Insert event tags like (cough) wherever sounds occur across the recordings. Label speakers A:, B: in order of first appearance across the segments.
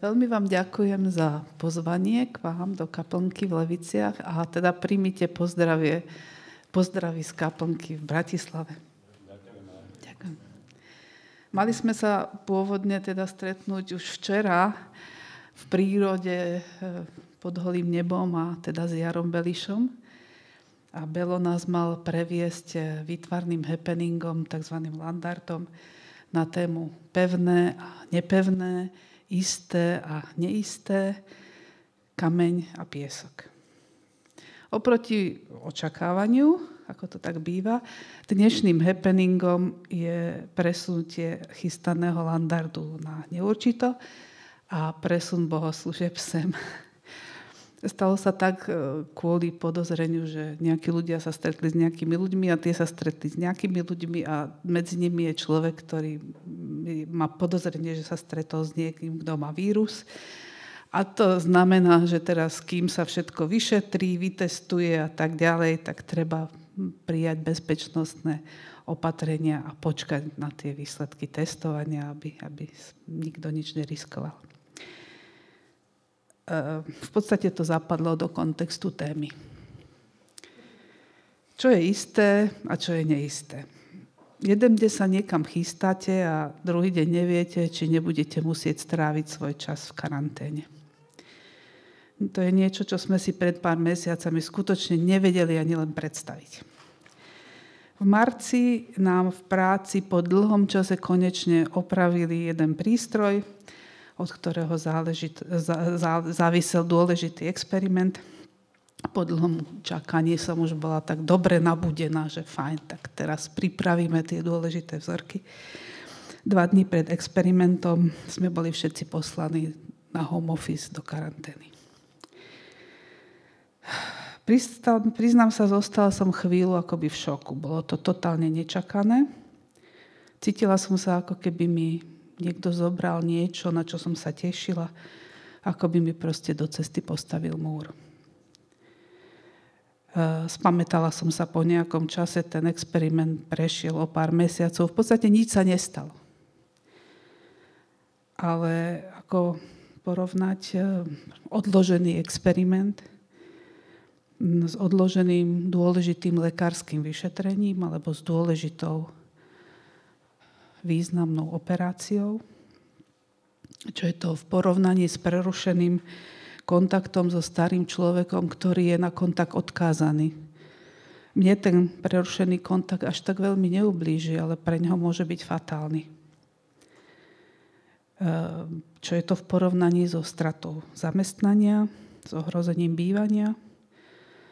A: Veľmi vám ďakujem za pozvanie k vám do kaplnky v Leviciach a teda príjmite pozdravie, pozdravy z kaplnky v Bratislave. Ďakujem. Mali sme sa pôvodne teda stretnúť už včera v prírode eh, pod holým nebom a teda s Jarom Belišom. A Belo nás mal previesť eh, výtvarným happeningom, tzv. landartom, na tému pevné a nepevné, isté a neisté, kameň a piesok. Oproti očakávaniu, ako to tak býva, dnešným happeningom je presunutie chystaného landardu na neurčito a presun bohoslúžeb sem Stalo sa tak e, kvôli podozreniu, že nejakí ľudia sa stretli s nejakými ľuďmi a tie sa stretli s nejakými ľuďmi a medzi nimi je človek, ktorý má podozrenie, že sa stretol s niekým, kto má vírus. A to znamená, že teraz, kým sa všetko vyšetrí, vytestuje a tak ďalej, tak treba prijať bezpečnostné opatrenia a počkať na tie výsledky testovania, aby, aby nikto nič neriskoval v podstate to zapadlo do kontextu témy. Čo je isté a čo je neisté. Jeden deň sa niekam chystáte a druhý deň neviete, či nebudete musieť stráviť svoj čas v karanténe. To je niečo, čo sme si pred pár mesiacami skutočne nevedeli ani len predstaviť. V marci nám v práci po dlhom čase konečne opravili jeden prístroj, od ktorého záležit, zá, zá, závisel dôležitý experiment. Po dlhom čakaní som už bola tak dobre nabudená, že fajn, tak teraz pripravíme tie dôležité vzorky. Dva dní pred experimentom sme boli všetci poslaní na home office do karantény. Priznám sa, zostala som chvíľu akoby v šoku. Bolo to totálne nečakané. Cítila som sa, ako keby mi niekto zobral niečo, na čo som sa tešila, ako by mi proste do cesty postavil múr. E, spamätala som sa po nejakom čase, ten experiment prešiel o pár mesiacov, v podstate nič sa nestalo. Ale ako porovnať e, odložený experiment s odloženým dôležitým lekárskym vyšetrením alebo s dôležitou významnou operáciou, čo je to v porovnaní s prerušeným kontaktom so starým človekom, ktorý je na kontakt odkázaný. Mne ten prerušený kontakt až tak veľmi neublíži, ale pre ňoho môže byť fatálny. Ehm, čo je to v porovnaní so stratou zamestnania, s ohrozením bývania,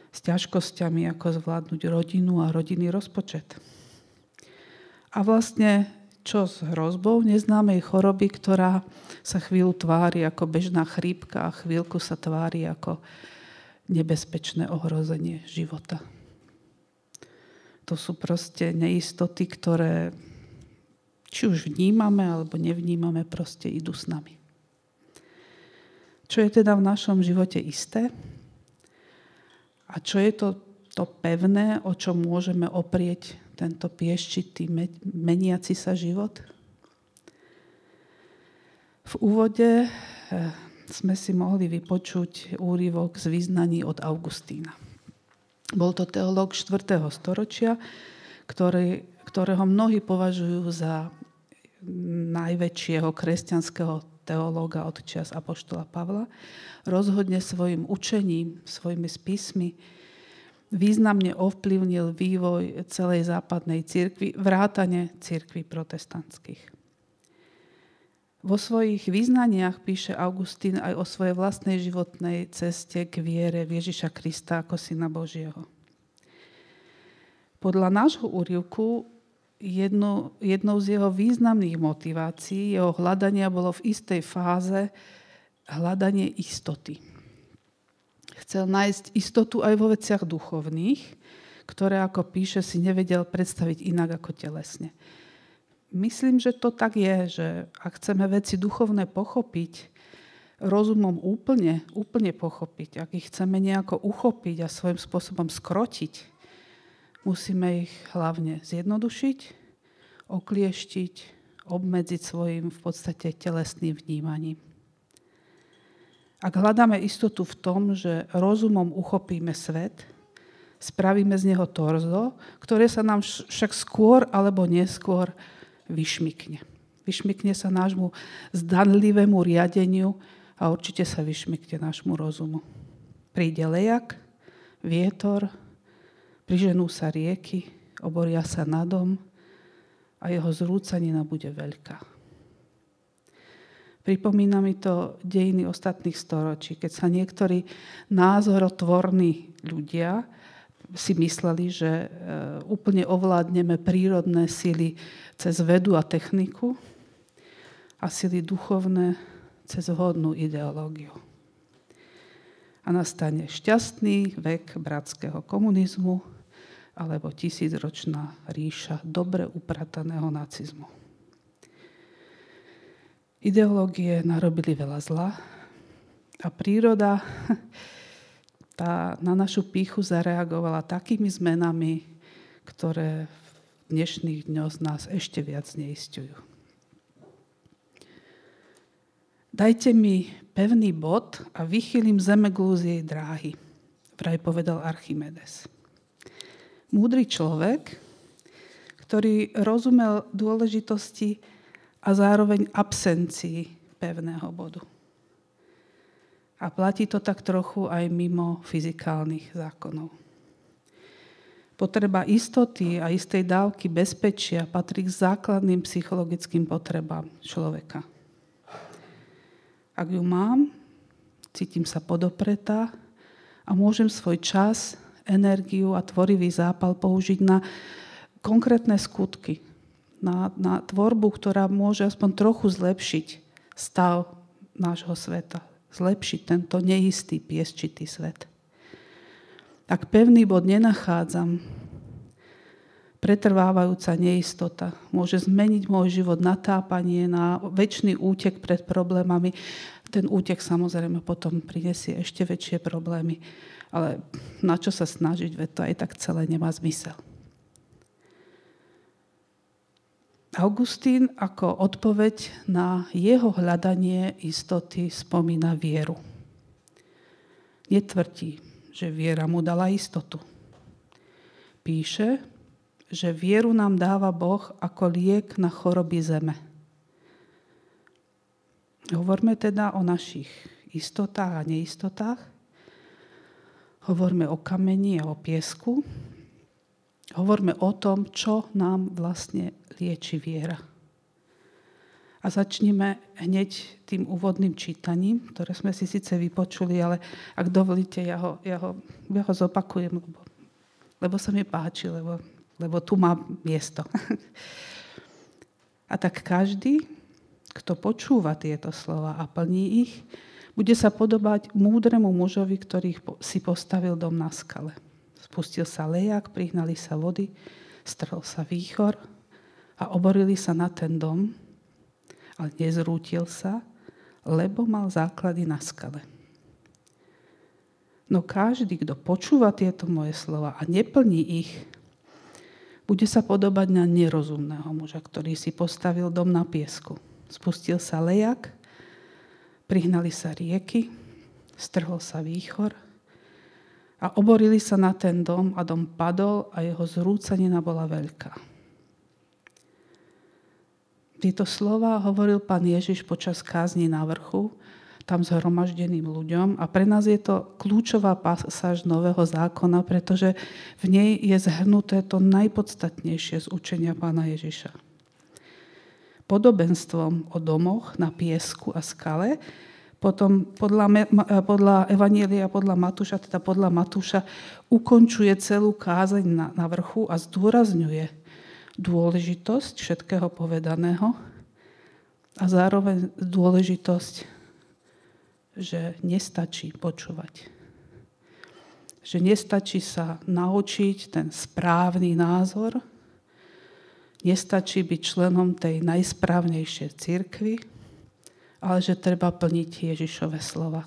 A: s ťažkosťami, ako zvládnuť rodinu a rodinný rozpočet. A vlastne čo s hrozbou neznámej choroby, ktorá sa chvíľu tvári ako bežná chrípka a chvíľku sa tvári ako nebezpečné ohrozenie života. To sú proste neistoty, ktoré či už vnímame alebo nevnímame, proste idú s nami. Čo je teda v našom živote isté? A čo je to, to pevné, o čo môžeme oprieť tento pieščitý, meniaci sa život? V úvode eh, sme si mohli vypočuť úryvok z význaní od Augustína. Bol to teológ 4. storočia, ktorý, ktorého mnohí považujú za najväčšieho kresťanského teológa od čias Apoštola Pavla. Rozhodne svojim učením, svojimi spismi významne ovplyvnil vývoj celej západnej cirkvi, vrátane cirkvi protestantských. Vo svojich význaniach píše Augustín aj o svojej vlastnej životnej ceste k viere v Ježiša Krista ako Syna Božieho. Podľa nášho úrivku jedno, jednou z jeho významných motivácií jeho hľadania bolo v istej fáze hľadanie istoty Chcel nájsť istotu aj vo veciach duchovných, ktoré, ako píše, si nevedel predstaviť inak ako telesne. Myslím, že to tak je, že ak chceme veci duchovné pochopiť, rozumom úplne, úplne pochopiť, ak ich chceme nejako uchopiť a svojím spôsobom skrotiť, musíme ich hlavne zjednodušiť, oklieštiť, obmedziť svojim v podstate telesným vnímaním. Ak hľadáme istotu v tom, že rozumom uchopíme svet, spravíme z neho torzo, ktoré sa nám však skôr alebo neskôr vyšmikne. Vyšmikne sa nášmu zdanlivému riadeniu a určite sa vyšmikne nášmu rozumu. Príde lejak, vietor, priženú sa rieky, oboria sa na dom a jeho zrúcanina bude veľká. Pripomína mi to dejiny ostatných storočí, keď sa niektorí názorotvorní ľudia si mysleli, že e, úplne ovládneme prírodné sily cez vedu a techniku a sily duchovné cez vhodnú ideológiu. A nastane šťastný vek bratského komunizmu alebo tisícročná ríša dobre uprataného nacizmu. Ideológie narobili veľa zla a príroda (laughs) tá na našu píchu zareagovala takými zmenami, ktoré v dnešných dňoch nás ešte viac neistujú. Dajte mi pevný bod a vychýlim zemeglú z jej dráhy, vraj povedal Archimedes. Múdry človek, ktorý rozumel dôležitosti a zároveň absencii pevného bodu. A platí to tak trochu aj mimo fyzikálnych zákonov. Potreba istoty a istej dávky bezpečia patrí k základným psychologickým potrebám človeka. Ak ju mám, cítim sa podopretá a môžem svoj čas, energiu a tvorivý zápal použiť na konkrétne skutky, na, na tvorbu, ktorá môže aspoň trochu zlepšiť stav nášho sveta. Zlepšiť tento neistý, piesčitý svet. Ak pevný bod nenachádzam, pretrvávajúca neistota môže zmeniť môj život natápanie na väčší útek pred problémami. Ten útek samozrejme potom prinesie ešte väčšie problémy. Ale na čo sa snažiť, veď to aj tak celé nemá zmysel. Augustín ako odpoveď na jeho hľadanie istoty spomína vieru. Netvrdí, že viera mu dala istotu. Píše, že vieru nám dáva Boh ako liek na choroby zeme. Hovorme teda o našich istotách a neistotách. Hovorme o kameni a o piesku. Hovorme o tom, čo nám vlastne lieči viera. A začneme hneď tým úvodným čítaním, ktoré sme si síce vypočuli, ale ak dovolíte, ja ho, ja ho, ja ho zopakujem, lebo, lebo sa mi páči, lebo, lebo tu má miesto. (laughs) A tak každý, kto počúva tieto slova a plní ich, bude sa podobať múdremu mužovi, ktorý si postavil dom na skale. Spustil sa lejak, prihnali sa vody, strel sa výchor a oborili sa na ten dom, ale nezrútil sa, lebo mal základy na skale. No každý, kto počúva tieto moje slova a neplní ich, bude sa podobať na nerozumného muža, ktorý si postavil dom na piesku. Spustil sa lejak, prihnali sa rieky, strhol sa výchor a oborili sa na ten dom a dom padol a jeho zrúcanina bola veľká. Tieto slova hovoril pán Ježiš počas kázni na vrchu, tam zhromaždeným ľuďom a pre nás je to kľúčová pasáž Nového zákona, pretože v nej je zhrnuté to najpodstatnejšie z učenia pána Ježiša. Podobenstvom o domoch na piesku a skale potom podľa, podľa Evanielia, podľa Matúša, teda podľa Matúša, ukončuje celú kázeň na, na vrchu a zdôrazňuje, dôležitosť všetkého povedaného a zároveň dôležitosť, že nestačí počúvať. Že nestačí sa naučiť ten správny názor, nestačí byť členom tej najsprávnejšej cirkvi, ale že treba plniť Ježišove slova.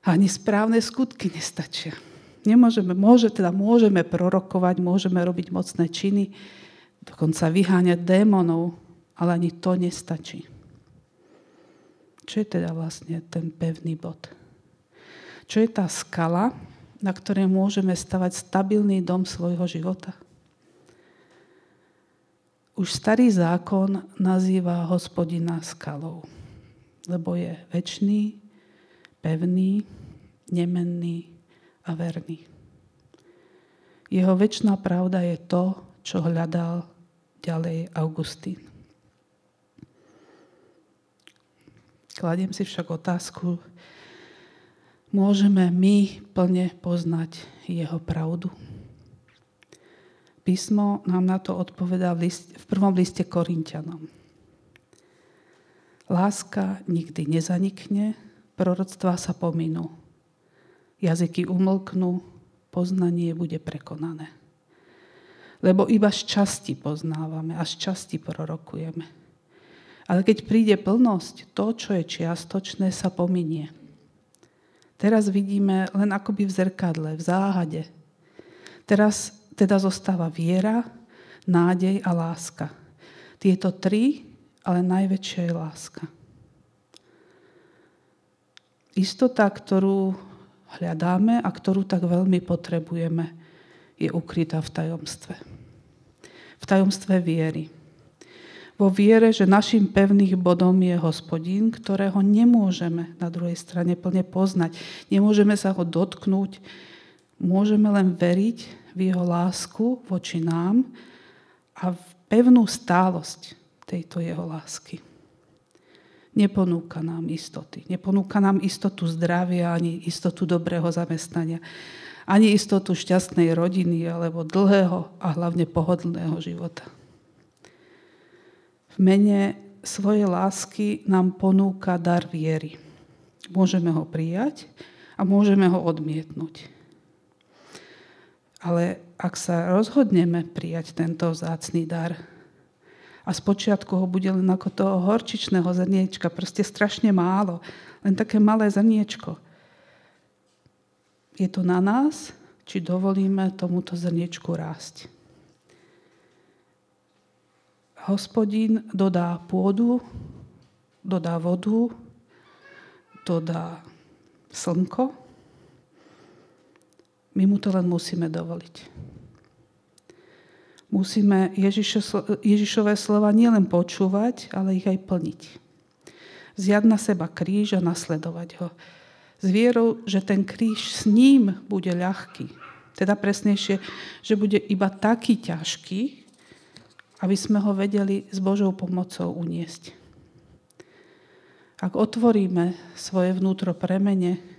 A: Ani správne skutky nestačia. Nemôžeme, môže, teda môžeme prorokovať, môžeme robiť mocné činy, dokonca vyháňať démonov, ale ani to nestačí. Čo je teda vlastne ten pevný bod? Čo je tá skala, na ktorej môžeme stavať stabilný dom svojho života? Už starý zákon nazýva hospodina skalou, lebo je väčší, pevný, nemenný a verný. Jeho väčšiná pravda je to, čo hľadal ďalej Augustín. Kladiem si však otázku, môžeme my plne poznať jeho pravdu? Písmo nám na to odpovedá v, list, v prvom liste Korintianom. Láska nikdy nezanikne, proroctvá sa pominú. Jazyky umlknú, poznanie bude prekonané. Lebo iba z časti poznávame a z časti prorokujeme. Ale keď príde plnosť, to, čo je čiastočné, sa pominie. Teraz vidíme len akoby v zrkadle, v záhade. Teraz teda zostáva viera, nádej a láska. Tieto tri, ale najväčšia je láska. Istota, ktorú hľadáme a ktorú tak veľmi potrebujeme, je ukrytá v tajomstve. V tajomstve viery. Vo viere, že našim pevným bodom je hospodín, ktorého nemôžeme na druhej strane plne poznať. Nemôžeme sa ho dotknúť, môžeme len veriť v jeho lásku voči nám a v pevnú stálosť tejto jeho lásky. Neponúka nám istoty. Neponúka nám istotu zdravia, ani istotu dobrého zamestnania, ani istotu šťastnej rodiny alebo dlhého a hlavne pohodlného života. V mene svojej lásky nám ponúka dar viery. Môžeme ho prijať a môžeme ho odmietnúť. Ale ak sa rozhodneme prijať tento vzácný dar, a spočiatku ho bude len ako toho horčičného zrniečka, proste strašne málo, len také malé zrniečko. Je to na nás, či dovolíme tomuto zrniečku rásť. Hospodín dodá pôdu, dodá vodu, dodá slnko, my mu to len musíme dovoliť. Musíme Ježišové slova nielen počúvať, ale ich aj plniť. Zjad na seba kríž a nasledovať ho. S vierou, že ten kríž s ním bude ľahký. Teda presnejšie, že bude iba taký ťažký, aby sme ho vedeli s Božou pomocou uniesť. Ak otvoríme svoje vnútro premene,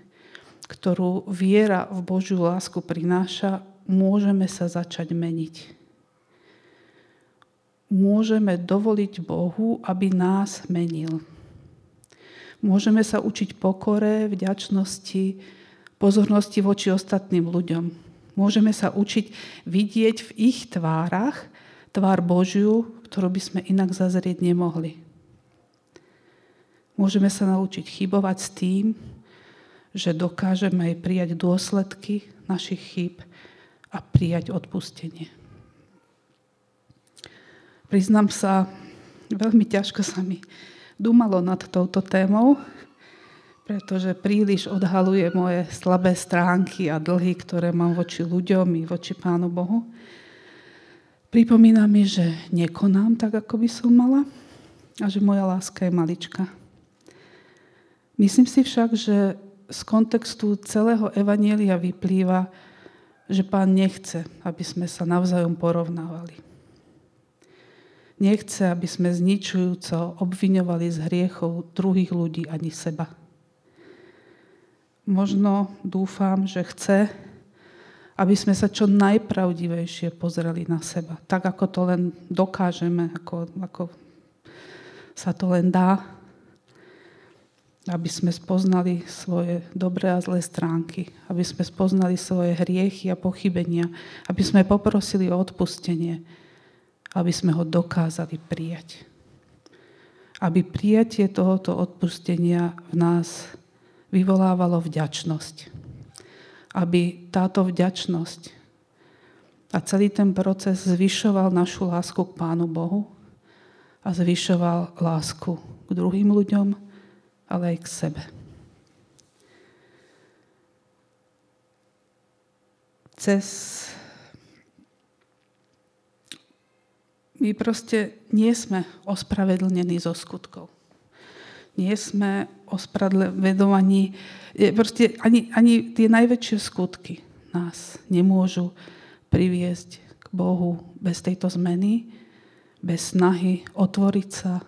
A: ktorú viera v Božiu lásku prináša, môžeme sa začať meniť. Môžeme dovoliť Bohu, aby nás menil. Môžeme sa učiť pokore, vďačnosti, pozornosti voči ostatným ľuďom. Môžeme sa učiť vidieť v ich tvárach tvár Božiu, ktorú by sme inak zazrieť nemohli. Môžeme sa naučiť chybovať s tým, že dokážeme aj prijať dôsledky našich chýb a prijať odpustenie. Priznám sa, veľmi ťažko sa mi dumalo nad touto témou, pretože príliš odhaluje moje slabé stránky a dlhy, ktoré mám voči ľuďom i voči Pánu Bohu. Pripomína mi, že nekonám tak, ako by som mala a že moja láska je malička. Myslím si však, že z kontextu celého Evanielia vyplýva, že pán nechce, aby sme sa navzájom porovnávali. Nechce, aby sme zničujúco obviňovali z hriechov druhých ľudí ani seba. Možno dúfam, že chce, aby sme sa čo najpravdivejšie pozreli na seba. Tak, ako to len dokážeme, ako, ako sa to len dá aby sme spoznali svoje dobré a zlé stránky, aby sme spoznali svoje hriechy a pochybenia, aby sme poprosili o odpustenie, aby sme ho dokázali prijať. Aby prijatie tohoto odpustenia v nás vyvolávalo vďačnosť. Aby táto vďačnosť a celý ten proces zvyšoval našu lásku k Pánu Bohu a zvyšoval lásku k druhým ľuďom, ale aj k sebe. Cez my proste nie sme ospravedlnení zo skutkov. Nie sme ospravedlňovaní. Proste ani, ani tie najväčšie skutky nás nemôžu priviesť k Bohu bez tejto zmeny, bez snahy otvoriť sa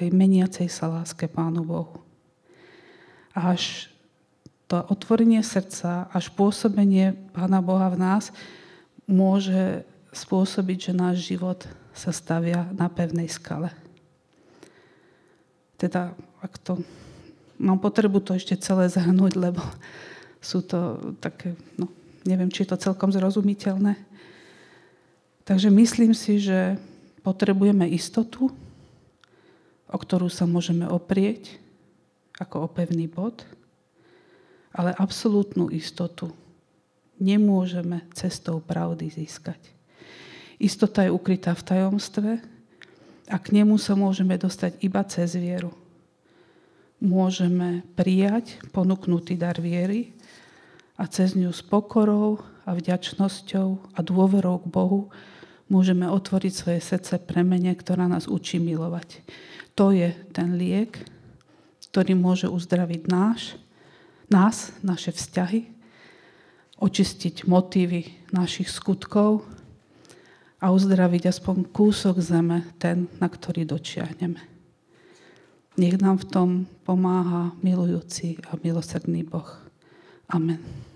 A: tej meniacej sa láske Pánu Bohu. Až to otvorenie srdca, až pôsobenie Pána Boha v nás môže spôsobiť, že náš život sa stavia na pevnej skale. Teda, ak to... Mám potrebu to ešte celé zhrnúť, lebo sú to také, no, neviem, či je to celkom zrozumiteľné. Takže myslím si, že potrebujeme istotu, o ktorú sa môžeme oprieť ako o pevný bod, ale absolútnu istotu nemôžeme cestou pravdy získať. Istota je ukrytá v tajomstve a k nemu sa môžeme dostať iba cez vieru. Môžeme prijať ponúknutý dar viery a cez ňu s pokorou a vďačnosťou a dôverou k Bohu môžeme otvoriť svoje srdce premene, ktorá nás učí milovať. To je ten liek, ktorý môže uzdraviť náš, nás, naše vzťahy, očistiť motívy našich skutkov a uzdraviť aspoň kúsok zeme, ten, na ktorý dočiahneme. Nech nám v tom pomáha milujúci a milosrdný Boh. Amen.